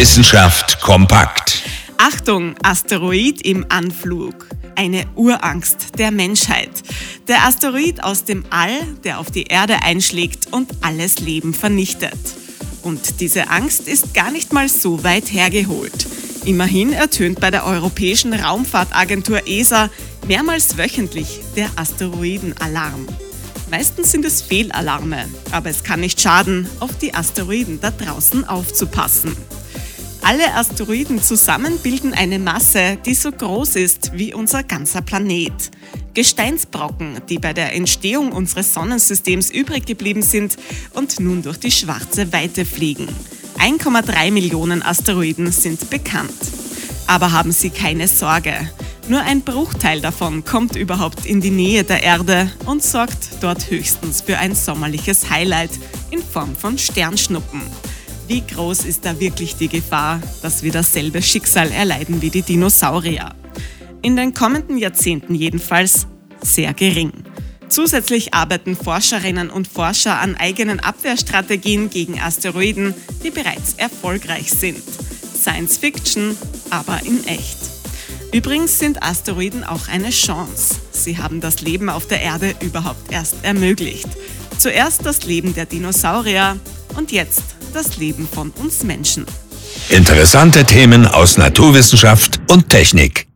Wissenschaft kompakt. Achtung, Asteroid im Anflug. Eine Urangst der Menschheit. Der Asteroid aus dem All, der auf die Erde einschlägt und alles Leben vernichtet. Und diese Angst ist gar nicht mal so weit hergeholt. Immerhin ertönt bei der Europäischen Raumfahrtagentur ESA mehrmals wöchentlich der Asteroidenalarm. Meistens sind es Fehlalarme, aber es kann nicht schaden, auf die Asteroiden da draußen aufzupassen. Alle Asteroiden zusammen bilden eine Masse, die so groß ist wie unser ganzer Planet. Gesteinsbrocken, die bei der Entstehung unseres Sonnensystems übrig geblieben sind und nun durch die schwarze Weite fliegen. 1,3 Millionen Asteroiden sind bekannt. Aber haben Sie keine Sorge. Nur ein Bruchteil davon kommt überhaupt in die Nähe der Erde und sorgt dort höchstens für ein sommerliches Highlight in Form von Sternschnuppen. Wie groß ist da wirklich die Gefahr, dass wir dasselbe Schicksal erleiden wie die Dinosaurier? In den kommenden Jahrzehnten jedenfalls sehr gering. Zusätzlich arbeiten Forscherinnen und Forscher an eigenen Abwehrstrategien gegen Asteroiden, die bereits erfolgreich sind. Science Fiction, aber in echt. Übrigens sind Asteroiden auch eine Chance. Sie haben das Leben auf der Erde überhaupt erst ermöglicht. Zuerst das Leben der Dinosaurier und jetzt das Leben von uns Menschen. Interessante Themen aus Naturwissenschaft und Technik.